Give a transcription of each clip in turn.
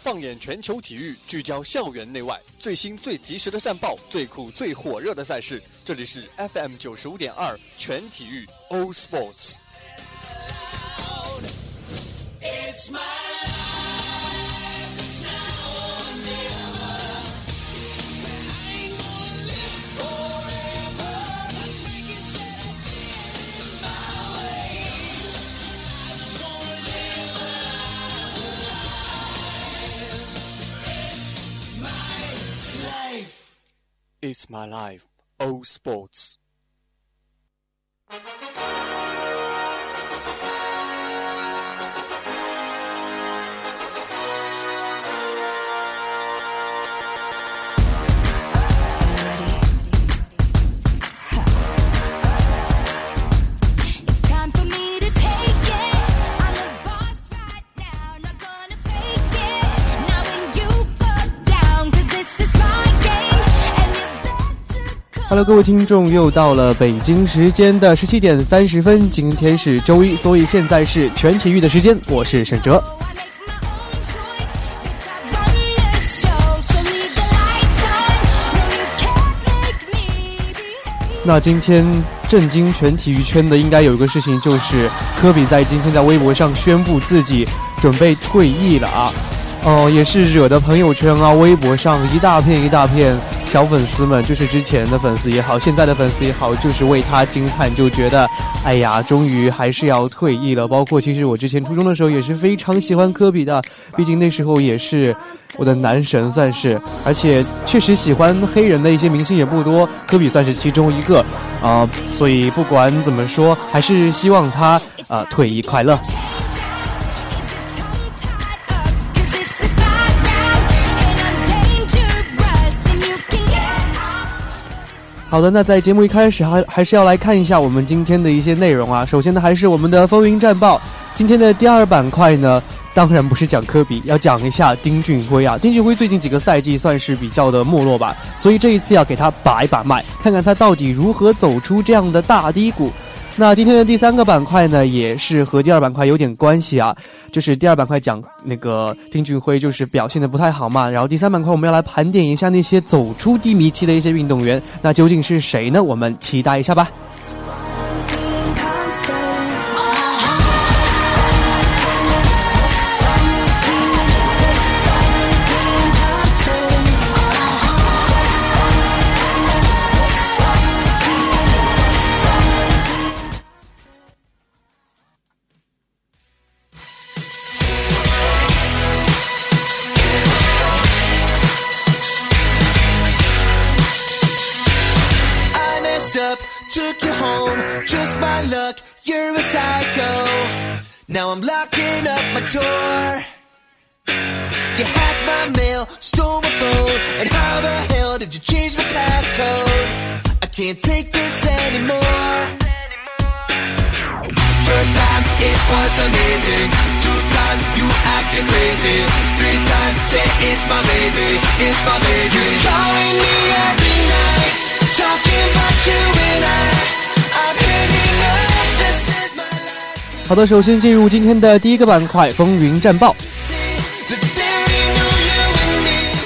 放眼全球体育，聚焦校园内外最新最及时的战报，最酷最火热的赛事。这里是 FM 九十五点二全体育 O Sports。It's my life, all sports. 各位听众，又到了北京时间的十七点三十分，今天是周一，所以现在是全体育的时间，我是沈哲。那今天震惊全体育圈的，应该有一个事情，就是科比在今天在微博上宣布自己准备退役了啊。哦，也是惹得朋友圈啊、微博上一大片一大片小粉丝们，就是之前的粉丝也好，现在的粉丝也好，就是为他惊叹，就觉得，哎呀，终于还是要退役了。包括其实我之前初中的时候也是非常喜欢科比的，毕竟那时候也是我的男神，算是。而且确实喜欢黑人的一些明星也不多，科比算是其中一个啊。所以不管怎么说，还是希望他啊退役快乐。好的，那在节目一开始还还是要来看一下我们今天的一些内容啊。首先呢，还是我们的风云战报。今天的第二板块呢，当然不是讲科比，要讲一下丁俊晖啊。丁俊晖最近几个赛季算是比较的没落吧，所以这一次要给他把一把脉，看看他到底如何走出这样的大低谷。那今天的第三个板块呢，也是和第二板块有点关系啊，就是第二板块讲那个丁俊晖就是表现的不太好嘛，然后第三板块我们要来盘点一下那些走出低迷期的一些运动员，那究竟是谁呢？我们期待一下吧。Now I'm locking up my door. You hacked my mail, stole my phone, and how the hell did you change my passcode? I can't take this anymore. First time it was amazing. Two times you acting crazy. Three times say it's my baby, it's my baby. You're calling me every night, 好的，首先进入今天的第一个板块——风云战报。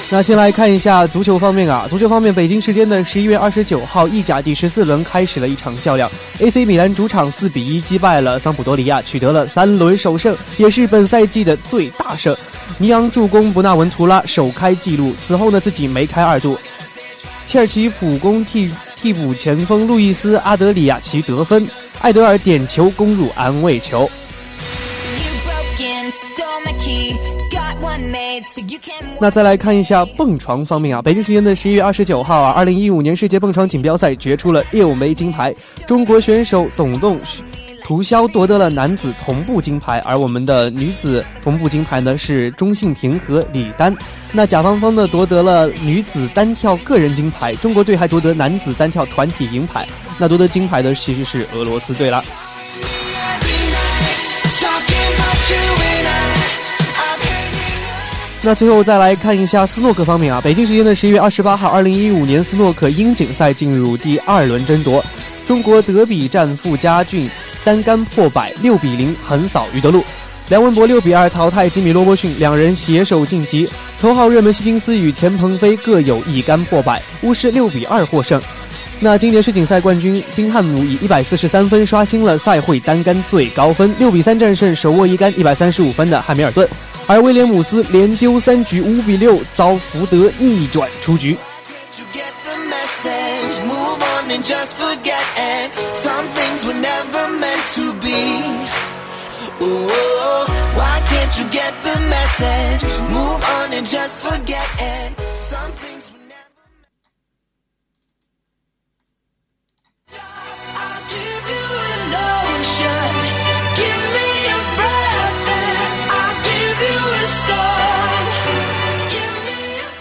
那先来看一下足球方面啊，足球方面，北京时间的十一月二十九号，意甲第十四轮开始了一场较量，AC 米兰主场四比一击败了桑普多利亚，取得了三轮首胜，也是本赛季的最大胜。尼昂助攻，博纳文图拉首开纪录，此后呢自己梅开二度。切尔西普攻替替补前锋路易斯阿德里亚奇得分。艾德尔点球攻入安慰球。那再来看一下蹦床方面啊，北京时间的十一月二十九号啊，二零一五年世界蹦床锦标赛决出了六枚金牌，中国选手董栋、涂潇夺得了男子同步金牌，而我们的女子同步金牌呢是钟信平和李丹。那贾芳芳呢夺得了女子单跳个人金牌，中国队还夺得男子单跳团体银牌。那夺得金牌的其实是俄罗斯队了。那最后再来看一下斯诺克方面啊，北京时间的十一月二十八号，二零一五年斯诺克英锦赛进入第二轮争夺，中国德比战傅家俊单杆破百，六比零横扫于德禄，梁文博六比二淘汰吉米罗伯逊，两人携手晋级。头号热门希金斯与田鹏飞各有一杆破百，巫师六比二获胜。那今年世锦赛冠军丁汉姆以一百四十三分刷新了赛会单杆最高分，六比三战胜手握一杆一百三十五分的汉密尔顿。而威廉姆斯连丢三局，五比六遭福德逆转出局。and just forget. And some things were never meant to be. Ooh, why can't you get the message? Move on and just forget. And some things were never meant. to be. I'll give you an ocean.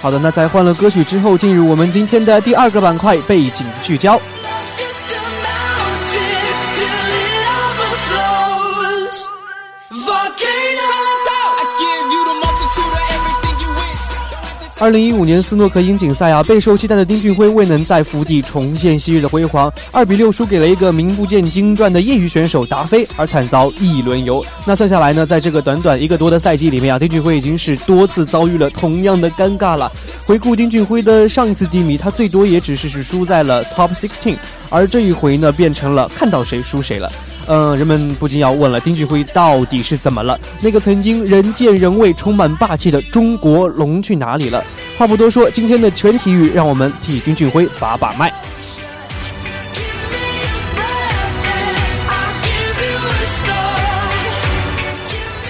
好的，那在换了歌曲之后，进入我们今天的第二个板块——背景聚焦。二零一五年斯诺克英锦赛啊，备受期待的丁俊晖未能在福地重现昔日的辉煌，二比六输给了一个名不见经传的业余选手达菲，而惨遭一轮游。那算下来呢，在这个短短一个多的赛季里面啊，丁俊晖已经是多次遭遇了同样的尴尬了。回顾丁俊晖的上一次低迷，他最多也只是是输在了 Top Sixteen，而这一回呢，变成了看到谁输谁了。嗯，人们不禁要问了，丁俊晖到底是怎么了？那个曾经人见人畏、充满霸气的中国龙去哪里了？话不多说，今天的全体育，让我们替丁俊晖把把脉。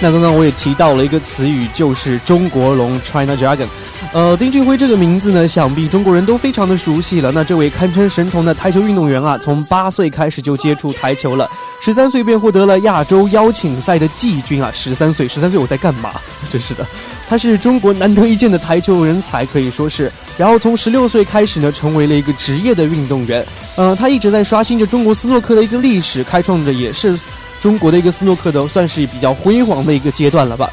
那刚刚我也提到了一个词语，就是中国龙 （China Dragon）。呃，丁俊晖这个名字呢，想必中国人都非常的熟悉了。那这位堪称神童的台球运动员啊，从八岁开始就接触台球了。十三岁便获得了亚洲邀请赛的季军啊！十三岁，十三岁我在干嘛？真是的，他是中国难得一见的台球人才，可以说是。然后从十六岁开始呢，成为了一个职业的运动员。呃，他一直在刷新着中国斯诺克的一个历史，开创着也是中国的一个斯诺克的算是比较辉煌的一个阶段了吧。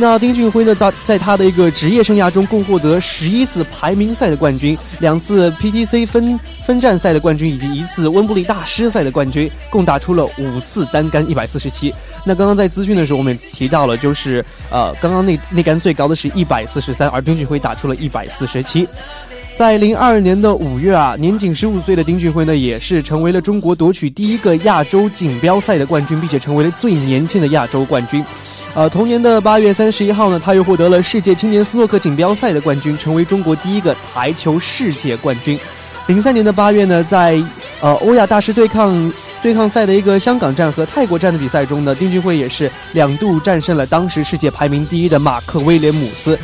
那丁俊晖呢，在在他的一个职业生涯中，共获得十一次排名赛的冠军，两次 PTC 分分站赛的冠军，以及一次温布利大师赛的冠军，共打出了五次单杆一百四十七。那刚刚在资讯的时候，我们也提到了，就是呃，刚刚那那杆最高的是一百四十三，而丁俊晖打出了一百四十七。在零二年的五月啊，年仅十五岁的丁俊晖呢，也是成为了中国夺取第一个亚洲锦标赛的冠军，并且成为了最年轻的亚洲冠军。呃，同年的八月三十一号呢，他又获得了世界青年斯诺克锦标赛的冠军，成为中国第一个台球世界冠军。零三年的八月呢，在呃欧亚大师对抗对抗赛的一个香港站和泰国站的比赛中呢，丁俊晖也是两度战胜了当时世界排名第一的马克威廉姆斯。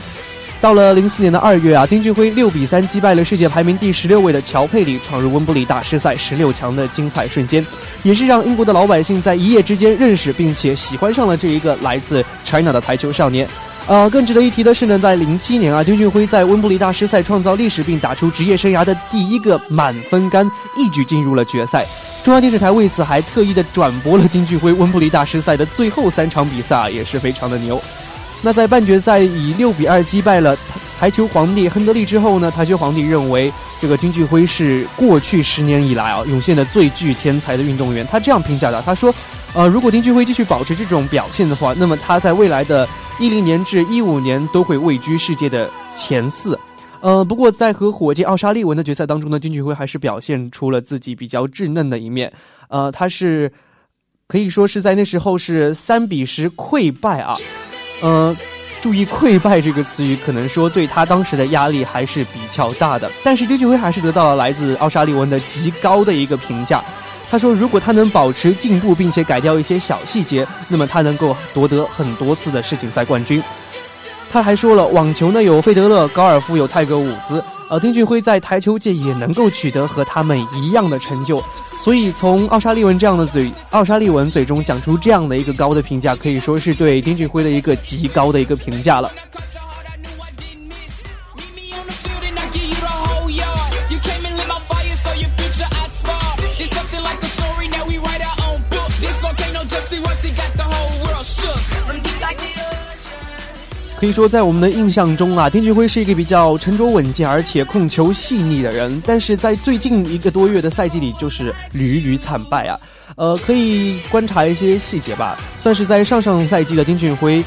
到了零四年的二月啊，丁俊晖六比三击败了世界排名第十六位的乔佩里，闯入温布利大师赛十六强的精彩瞬间，也是让英国的老百姓在一夜之间认识并且喜欢上了这一个来自 China 的台球少年。呃，更值得一提的是呢，在零七年啊，丁俊晖在温布利大师赛创造历史，并打出职业生涯的第一个满分杆，一举进入了决赛。中央电视台为此还特意的转播了丁俊晖温布利大师赛的最后三场比赛啊，也是非常的牛。那在半决赛以六比二击败了台球皇帝亨德利之后呢？台球皇帝认为这个丁俊晖是过去十年以来啊涌现的最具天才的运动员。他这样评价的，他说：“呃，如果丁俊晖继续保持这种表现的话，那么他在未来的一零年至一五年都会位居世界的前四。”呃，不过在和火箭奥沙利文的决赛当中呢，丁俊晖还是表现出了自己比较稚嫩的一面。呃，他是可以说是在那时候是三比十溃败啊。呃，注意“溃败”这个词语，可能说对他当时的压力还是比较大的。但是丁俊晖还是得到了来自奥沙利文的极高的一个评价。他说，如果他能保持进步，并且改掉一些小细节，那么他能够夺得很多次的世锦赛冠军。他还说了，网球呢有费德勒，高尔夫有泰格伍兹，呃，丁俊晖在台球界也能够取得和他们一样的成就。所以，从奥沙利文这样的嘴，奥沙利文嘴中讲出这样的一个高的评价，可以说是对丁俊晖的一个极高的一个评价了。可以说，在我们的印象中啊，丁俊晖是一个比较沉着稳健而且控球细腻的人。但是在最近一个多月的赛季里，就是屡屡惨败啊。呃，可以观察一些细节吧。算是在上上赛季的丁俊晖，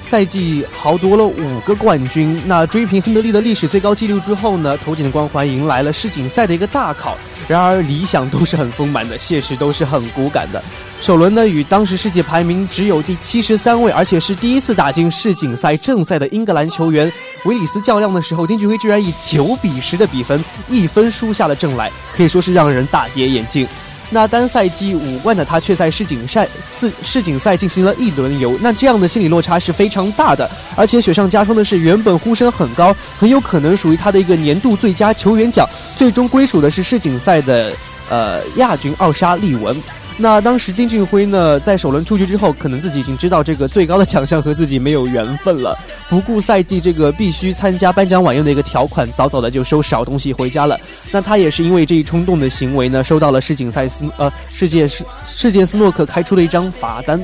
赛季豪夺了五个冠军，那追平亨德利的历史最高纪录之后呢，头顶的光环迎来了世锦赛的一个大考。然而理想都是很丰满的，现实都是很骨感的。首轮呢，与当时世界排名只有第七十三位，而且是第一次打进世锦赛正赛的英格兰球员维里斯较量的时候，丁俊晖居然以九比十的比分一分输下了正来，可以说是让人大跌眼镜。那单赛季五冠的他，却在世锦赛四世锦赛进行了一轮游，那这样的心理落差是非常大的。而且雪上加霜的是，原本呼声很高，很有可能属于他的一个年度最佳球员奖，最终归属的是世锦赛的呃亚军奥沙利文。那当时丁俊晖呢，在首轮出局之后，可能自己已经知道这个最高的奖项和自己没有缘分了，不顾赛季这个必须参加颁奖晚宴的一个条款，早早的就收少东西回家了。那他也是因为这一冲动的行为呢，收到了世锦赛斯呃世界世世界斯诺克开出的一张罚单。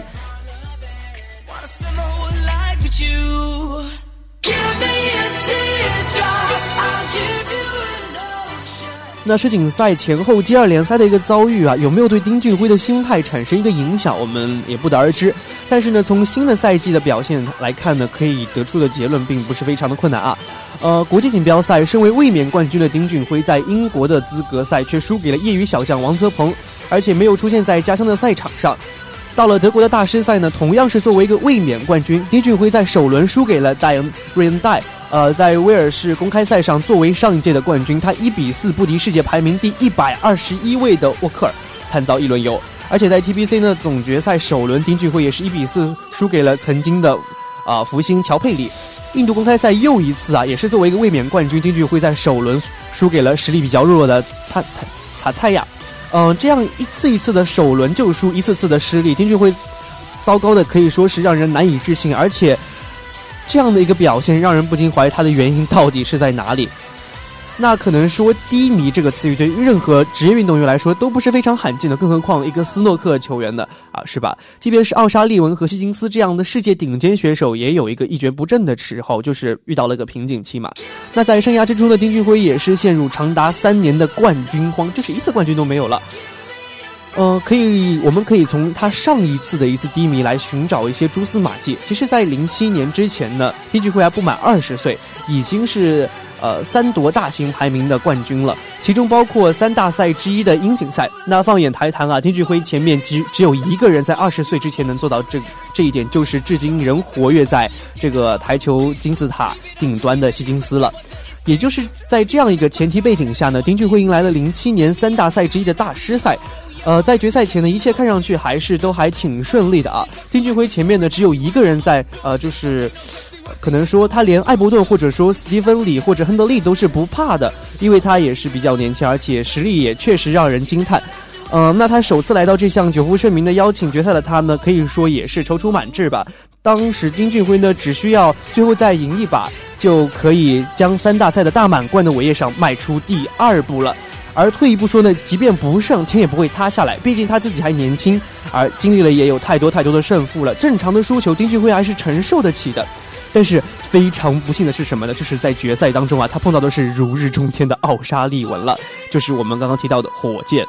那世锦赛前后接二连三的一个遭遇啊，有没有对丁俊晖的心态产生一个影响，我们也不得而知。但是呢，从新的赛季的表现来看呢，可以得出的结论并不是非常的困难啊。呃，国际锦标赛身为卫冕冠军的丁俊晖，在英国的资格赛却输给了业余小将王泽鹏，而且没有出现在家乡的赛场上。到了德国的大师赛呢，同样是作为一个卫冕冠军，丁俊晖在首轮输给了戴恩瑞恩戴。呃，在威尔士公开赛上，作为上一届的冠军，他一比四不敌世界排名第一百二十一位的沃克尔，惨遭一轮游。而且在 TBC 呢总决赛首轮，丁俊晖也是一比四输给了曾经的啊福星乔佩里。印度公开赛又一次啊，也是作为一个卫冕冠军，丁俊晖在首轮输给了实力比较弱的塔塔塔蔡亚。嗯，这样一次一次的首轮就输，一次次的失利，丁俊晖糟糕的可以说是让人难以置信，而且。这样的一个表现，让人不禁怀疑他的原因到底是在哪里。那可能说“低迷”这个词语对于任何职业运动员来说都不是非常罕见的，更何况一个斯诺克球员的啊，是吧？即便是奥沙利文和希金斯这样的世界顶尖选手，也有一个一蹶不振的时候，就是遇到了一个瓶颈期嘛。那在生涯之中的丁俊晖也是陷入长达三年的冠军荒，就是一次冠军都没有了。呃，可以，我们可以从他上一次的一次低迷来寻找一些蛛丝马迹。其实，在零七年之前呢，丁俊晖还不满二十岁，已经是呃三夺大型排名的冠军了，其中包括三大赛之一的英锦赛。那放眼台坛啊，丁俊晖前面只只有一个人在二十岁之前能做到这这一点，就是至今仍活跃在这个台球金字塔顶端的希金斯了。也就是在这样一个前提背景下呢，丁俊晖迎来了零七年三大赛之一的大师赛。呃，在决赛前呢，一切看上去还是都还挺顺利的啊。丁俊晖前面呢，只有一个人在，呃，就是，可能说他连艾伯顿或者说斯蒂芬里或者亨德利都是不怕的，因为他也是比较年轻，而且实力也确实让人惊叹。嗯，那他首次来到这项久负盛名的邀请决赛的他呢，可以说也是踌躇满志吧。当时丁俊晖呢，只需要最后再赢一把，就可以将三大赛的大满贯的伟业上迈出第二步了。而退一步说呢，即便不胜，天也不会塌下来。毕竟他自己还年轻，而经历了也有太多太多的胜负了。正常的输球，丁俊晖还是承受得起的。但是非常不幸的是什么呢？就是在决赛当中啊，他碰到的是如日中天的奥沙利文了，就是我们刚刚提到的火箭。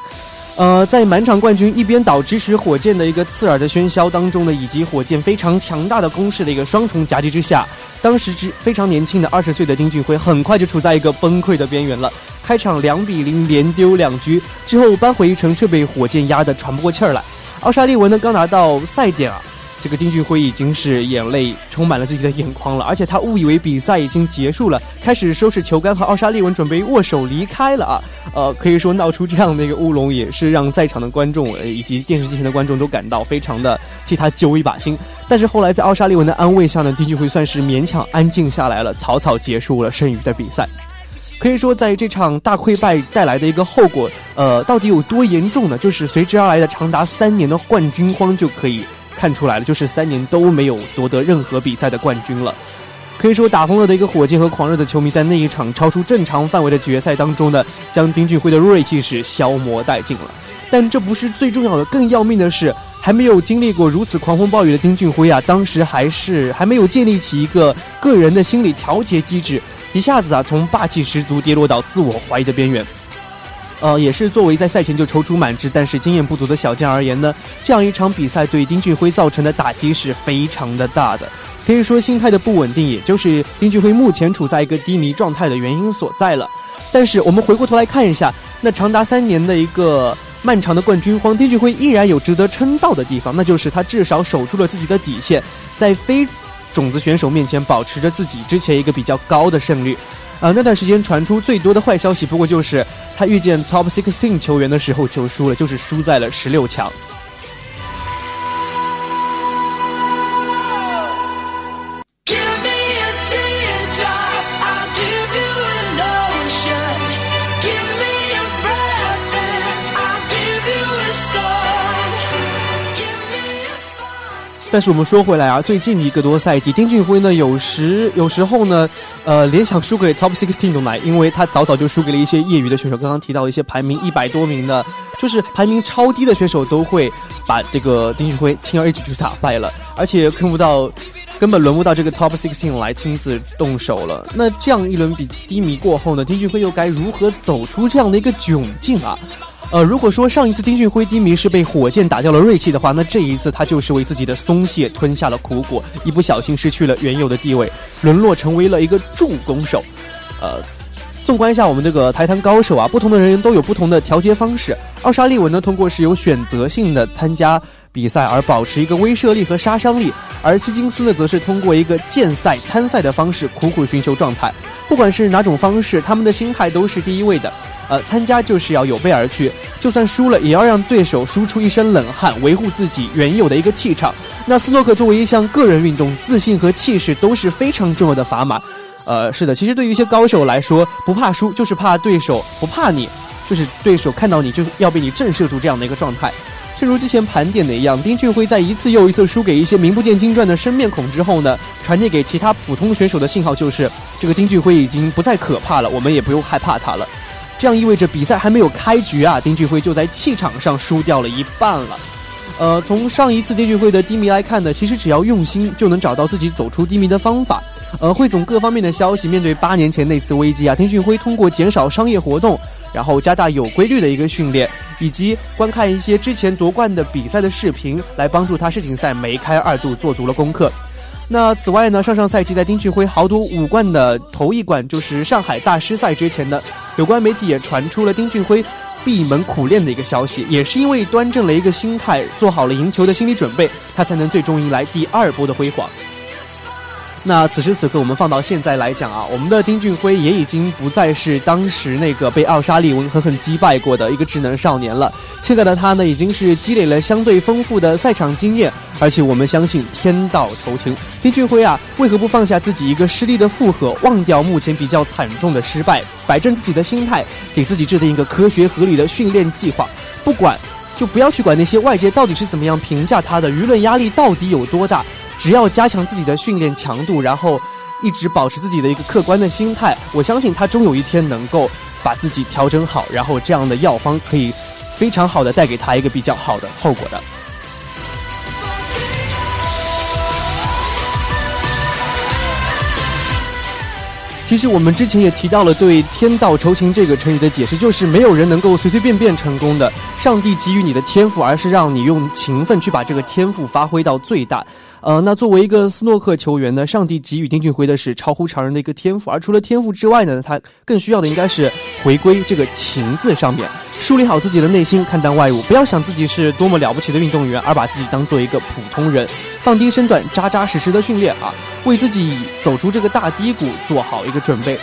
呃，在满场冠军一边倒支持火箭的一个刺耳的喧嚣当中呢，以及火箭非常强大的攻势的一个双重夹击之下，当时之非常年轻的二十岁的丁俊晖很快就处在一个崩溃的边缘了。开场两比零连丢两局之后扳回一城，却被火箭压得喘不过气儿来。奥沙利文呢，刚拿到赛点啊。这个丁俊晖已经是眼泪充满了自己的眼眶了，而且他误以为比赛已经结束了，开始收拾球杆和奥沙利文准备握手离开了啊！呃，可以说闹出这样的一个乌龙，也是让在场的观众以及电视机前的观众都感到非常的替他揪一把心。但是后来在奥沙利文的安慰下呢，丁俊晖算是勉强安静下来了，草草结束了剩余的比赛。可以说，在这场大溃败带来的一个后果，呃，到底有多严重呢？就是随之而来的长达三年的冠军荒就可以。看出来了，就是三年都没有夺得任何比赛的冠军了。可以说，打疯了的一个火箭和狂热的球迷，在那一场超出正常范围的决赛当中呢，将丁俊晖的锐气是消磨殆尽了。但这不是最重要的，更要命的是。还没有经历过如此狂风暴雨的丁俊晖啊，当时还是还没有建立起一个个人的心理调节机制，一下子啊从霸气十足跌落到自我怀疑的边缘。呃，也是作为在赛前就踌躇满志，但是经验不足的小将而言呢，这样一场比赛对丁俊晖造成的打击是非常的大的。可以说，心态的不稳定，也就是丁俊晖目前处在一个低迷状态的原因所在了。但是我们回过头来看一下，那长达三年的一个漫长的冠军荒，丁俊晖依然有值得称道的地方，那就是他至少守住了自己的底线，在非种子选手面前保持着自己之前一个比较高的胜率。啊，那段时间传出最多的坏消息，不过就是他遇见 Top Sixteen 球员的时候就输了，就是输在了十六强。但是我们说回来啊，最近一个多赛季，丁俊晖呢，有时有时候呢，呃，联想输给 Top Sixteen 都来，因为他早早就输给了一些业余的选手。刚刚提到一些排名一百多名的，就是排名超低的选手，都会把这个丁俊晖轻而易举就打败了，而且看不到，根本轮不到这个 Top Sixteen 来亲自动手了。那这样一轮比低迷过后呢，丁俊晖又该如何走出这样的一个窘境啊？呃，如果说上一次丁俊晖低迷是被火箭打掉了锐气的话，那这一次他就是为自己的松懈吞下了苦果，一不小心失去了原有的地位，沦落成为了一个助攻手。呃，纵观一下我们这个台坛高手啊，不同的人员都有不同的调节方式。奥沙利文呢，通过是有选择性的参加比赛而保持一个威慑力和杀伤力，而希金斯呢，则是通过一个建赛参赛的方式苦苦寻求状态。不管是哪种方式，他们的心态都是第一位的。呃，参加就是要有备而去，就算输了，也要让对手输出一身冷汗，维护自己原有的一个气场。那斯诺克作为一项个人运动，自信和气势都是非常重要的砝码。呃，是的，其实对于一些高手来说，不怕输就是怕对手不怕你，就是对手看到你就要被你震慑住这样的一个状态。正如之前盘点的一样，丁俊晖在一次又一次输给一些名不见经传的生面孔之后呢，传递给其他普通选手的信号就是，这个丁俊晖已经不再可怕了，我们也不用害怕他了。这样意味着比赛还没有开局啊，丁俊晖就在气场上输掉了一半了。呃，从上一次丁俊晖的低迷来看呢，其实只要用心就能找到自己走出低迷的方法。呃，汇总各方面的消息，面对八年前那次危机啊，丁俊晖通过减少商业活动，然后加大有规律的一个训练，以及观看一些之前夺冠的比赛的视频，来帮助他世锦赛梅开二度做足了功课。那此外呢，上上赛季在丁俊晖豪夺五冠的头一冠，就是上海大师赛之前呢，有关媒体也传出了丁俊晖闭门苦练的一个消息，也是因为端正了一个心态，做好了赢球的心理准备，他才能最终迎来第二波的辉煌。那此时此刻，我们放到现在来讲啊，我们的丁俊晖也已经不再是当时那个被奥沙利文狠狠击败过的一个智能少年了。现在的他呢，已经是积累了相对丰富的赛场经验，而且我们相信天道酬勤。丁俊晖啊，为何不放下自己一个失利的负荷，忘掉目前比较惨重的失败，摆正自己的心态，给自己制定一个科学合理的训练计划？不管，就不要去管那些外界到底是怎么样评价他的，舆论压力到底有多大。只要加强自己的训练强度，然后一直保持自己的一个客观的心态，我相信他终有一天能够把自己调整好，然后这样的药方可以非常好的带给他一个比较好的后果的。其实我们之前也提到了对“天道酬勤”这个成语的解释，就是没有人能够随随便便成功的，上帝给予你的天赋，而是让你用勤奋去把这个天赋发挥到最大。呃，那作为一个斯诺克球员呢，上帝给予丁俊晖的是超乎常人的一个天赋，而除了天赋之外呢，他更需要的应该是回归这个情字上面，梳理好自己的内心，看淡外物，不要想自己是多么了不起的运动员，而把自己当做一个普通人，放低身段，扎扎实实的训练啊，为自己走出这个大低谷做好一个准备。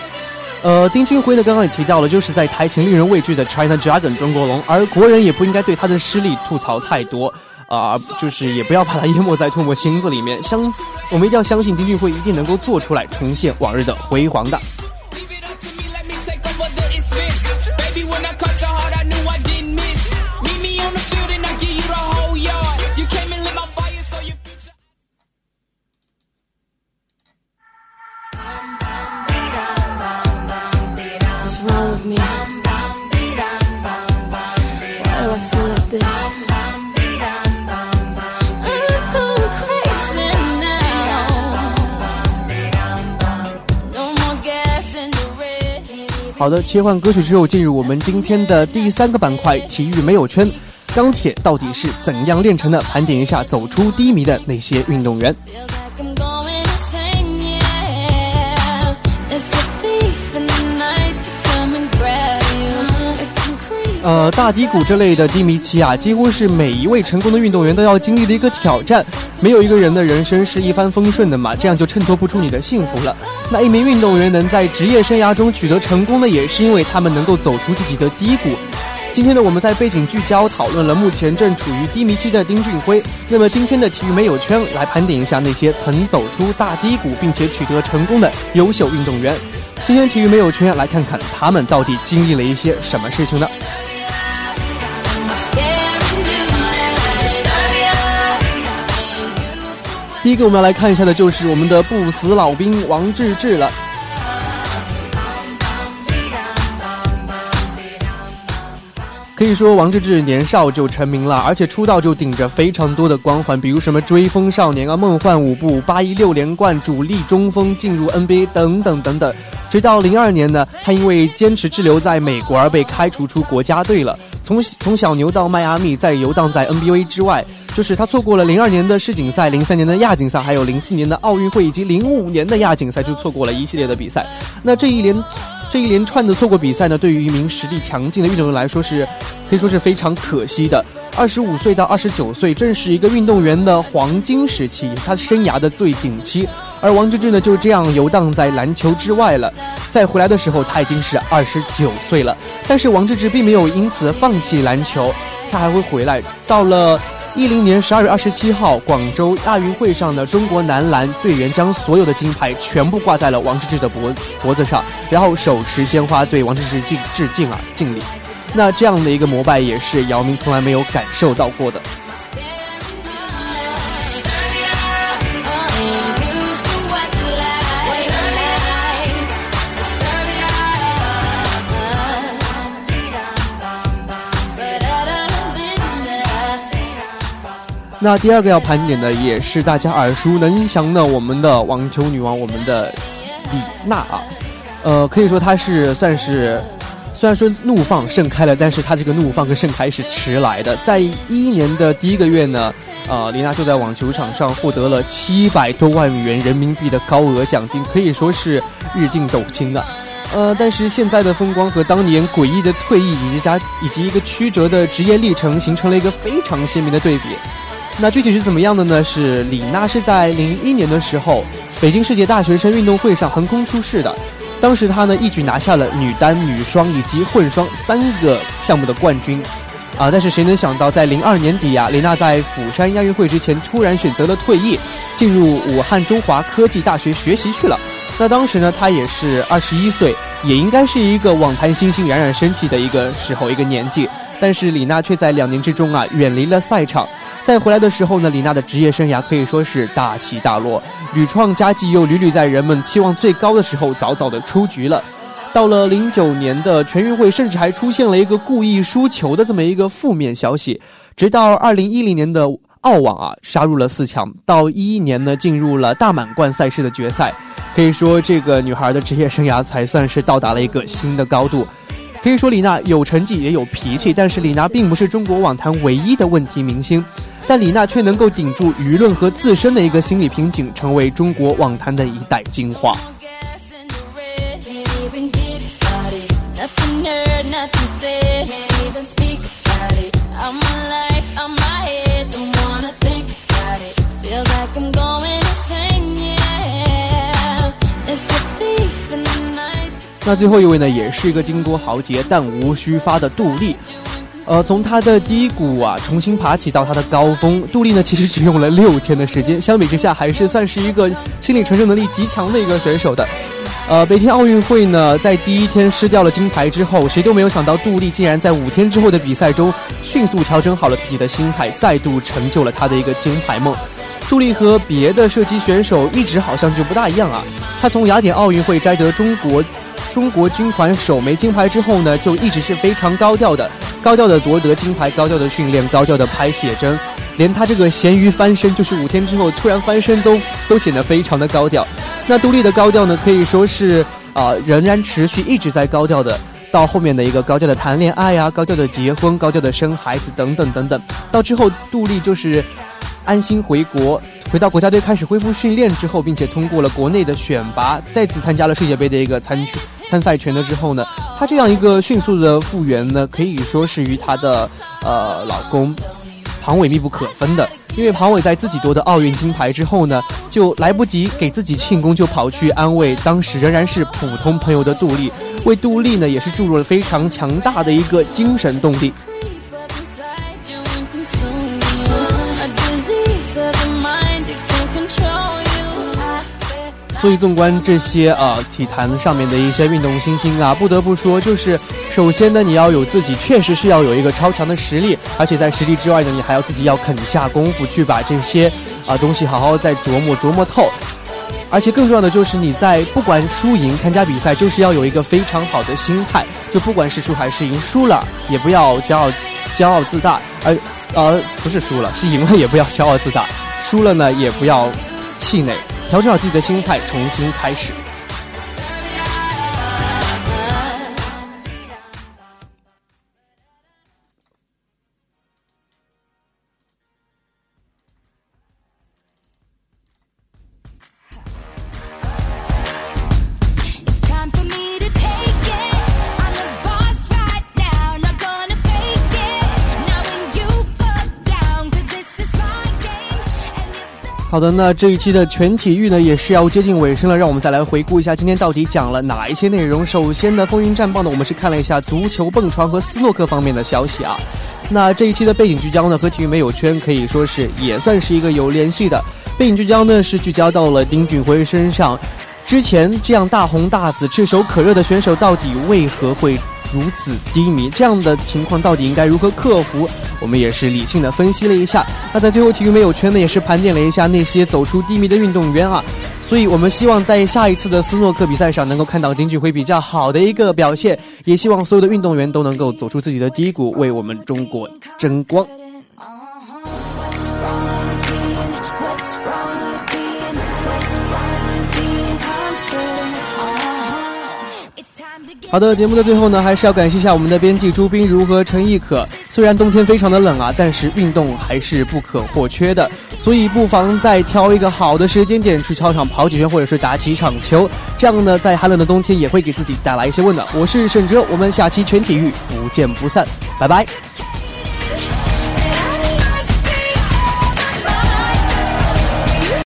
呃，丁俊晖呢，刚刚也提到了，就是在台前令人畏惧的 China Dragon 中国龙，而国人也不应该对他的失利吐槽太多。啊，就是也不要把它淹没在唾沫星子里面。相，我们一定要相信丁俊晖一定能够做出来，重现往日的辉煌的。好的，切换歌曲之后，进入我们今天的第三个板块——体育没有圈。钢铁到底是怎样炼成的？盘点一下走出低迷的那些运动员。呃，大低谷这类的低迷期啊，几乎是每一位成功的运动员都要经历的一个挑战。没有一个人的人生是一帆风顺的嘛，这样就衬托不出你的幸福了。那一名运动员能在职业生涯中取得成功的，也是因为他们能够走出自己的低谷。今天呢，我们在背景聚焦讨论了目前正处于低迷期的丁俊晖。那么今天的体育没有圈来盘点一下那些曾走出大低谷并且取得成功的优秀运动员。今天体育没有圈来看看他们到底经历了一些什么事情呢？第一个我们要来看一下的就是我们的不死老兵王治郅了。可以说，王治郅年少就成名了，而且出道就顶着非常多的光环，比如什么追风少年啊、梦幻舞步、八一六连冠、主力中锋、进入 NBA 等等等等。直到零二年呢，他因为坚持滞留在美国而被开除出国家队了。从从小牛到迈阿密，再游荡在 NBA 之外，就是他错过了零二年的世锦赛、零三年的亚锦赛，还有零四年的奥运会以及零五年的亚锦赛，就错过了一系列的比赛。那这一连这一连串的错过比赛呢，对于一名实力强劲的运动员来说是可以说是非常可惜的。二十五岁到二十九岁，正是一个运动员的黄金时期，他生涯的最顶期。而王治郅呢，就这样游荡在篮球之外了。再回来的时候，他已经是二十九岁了。但是王治郅并没有因此放弃篮球，他还会回来。到了一零年十二月二十七号，广州亚运会上的中国男篮队员将所有的金牌全部挂在了王治郅的脖脖子上，然后手持鲜花对王治郅敬致敬啊敬礼。那这样的一个膜拜，也是姚明从来没有感受到过的。那第二个要盘点的也是大家耳熟能详的我们的网球女王，我们的李娜啊，呃，可以说她是算是，虽然说怒放盛开了，但是她这个怒放跟盛开是迟来的。在一一年的第一个月呢，呃，李娜就在网球场上获得了七百多万元人民币的高额奖金，可以说是日进斗金啊。呃，但是现在的风光和当年诡异的退役以及加以及一个曲折的职业历程，形成了一个非常鲜明的对比。那具体是怎么样的呢？是李娜是在零一年的时候，北京世界大学生运动会上横空出世的。当时她呢一举拿下了女单、女双以及混双三个项目的冠军。啊，但是谁能想到，在零二年底呀，李娜在釜山亚运会之前突然选择了退役，进入武汉中华科技大学学习去了。那当时呢，她也是二十一岁，也应该是一个网坛新星冉冉升起的一个时候、一个年纪。但是李娜却在两年之中啊，远离了赛场。再回来的时候呢，李娜的职业生涯可以说是大起大落，屡创佳绩，又屡屡在人们期望最高的时候早早的出局了。到了零九年的全运会，甚至还出现了一个故意输球的这么一个负面消息。直到二零一零年的澳网啊，杀入了四强，到一一年呢，进入了大满贯赛事的决赛。可以说，这个女孩的职业生涯才算是到达了一个新的高度。可以说，李娜有成绩也有脾气，但是李娜并不是中国网坛唯一的问题明星。但李娜却能够顶住舆论和自身的一个心理瓶颈，成为中国网坛的一代金花。那最后一位呢，也是一个经多豪杰但无虚发的杜丽。呃，从他的低谷啊，重新爬起到他的高峰，杜丽呢其实只用了六天的时间，相比之下还是算是一个心理承受能力极强的一个选手的。呃，北京奥运会呢，在第一天失掉了金牌之后，谁都没有想到杜丽竟然在五天之后的比赛中迅速调整好了自己的心态，再度成就了他的一个金牌梦。杜丽和别的射击选手一直好像就不大一样啊，他从雅典奥运会摘得中国中国军团首枚金牌之后呢，就一直是非常高调的。高调的夺得金牌，高调的训练，高调的拍写真，连他这个咸鱼翻身，就是五天之后突然翻身，都都显得非常的高调。那杜丽的高调呢，可以说是啊，仍然持续一直在高调的，到后面的一个高调的谈恋爱呀，高调的结婚，高调的生孩子等等等等，到之后杜丽就是安心回国，回到国家队开始恢复训练之后，并且通过了国内的选拔，再次参加了世界杯的一个参参赛权了之后呢，她这样一个迅速的复原呢，可以说是与她的呃老公。庞伟密不可分的，因为庞伟在自己夺得奥运金牌之后呢，就来不及给自己庆功，就跑去安慰当时仍然是普通朋友的杜丽，为杜丽呢也是注入了非常强大的一个精神动力。所以，纵观这些呃体坛上面的一些运动新星啊，不得不说，就是首先呢，你要有自己确实是要有一个超强的实力，而且在实力之外呢，你还要自己要肯下功夫去把这些啊东西好好再琢磨琢磨透。而且更重要的就是你在不管输赢参加比赛，就是要有一个非常好的心态，就不管是输还是赢，输了也不要骄傲骄傲自大，而呃不是输了是赢了也不要骄傲自大，输了呢也不要气馁。调整好自己的心态，重新开始。好的，那这一期的全体育呢也是要接近尾声了，让我们再来回顾一下今天到底讲了哪一些内容。首先呢，风云战报呢，我们是看了一下足球、蹦床和斯诺克方面的消息啊。那这一期的背景聚焦呢，和体育没有圈可以说是也算是一个有联系的。背景聚焦呢是聚焦到了丁俊晖身上，之前这样大红大紫、炙手可热的选手，到底为何会？如此低迷，这样的情况到底应该如何克服？我们也是理性的分析了一下。那在最后，体育没有圈呢，也是盘点了一下那些走出低迷的运动员啊。所以我们希望在下一次的斯诺克比赛上，能够看到丁俊晖比较好的一个表现。也希望所有的运动员都能够走出自己的低谷，为我们中国争光。好的，节目的最后呢，还是要感谢一下我们的编辑朱冰如和陈亦可。虽然冬天非常的冷啊，但是运动还是不可或缺的，所以不妨再挑一个好的时间点去操场跑几圈，或者是打几场球，这样呢，在寒冷的冬天也会给自己带来一些温暖。我是沈哲，我们下期全体育不见不散，拜拜。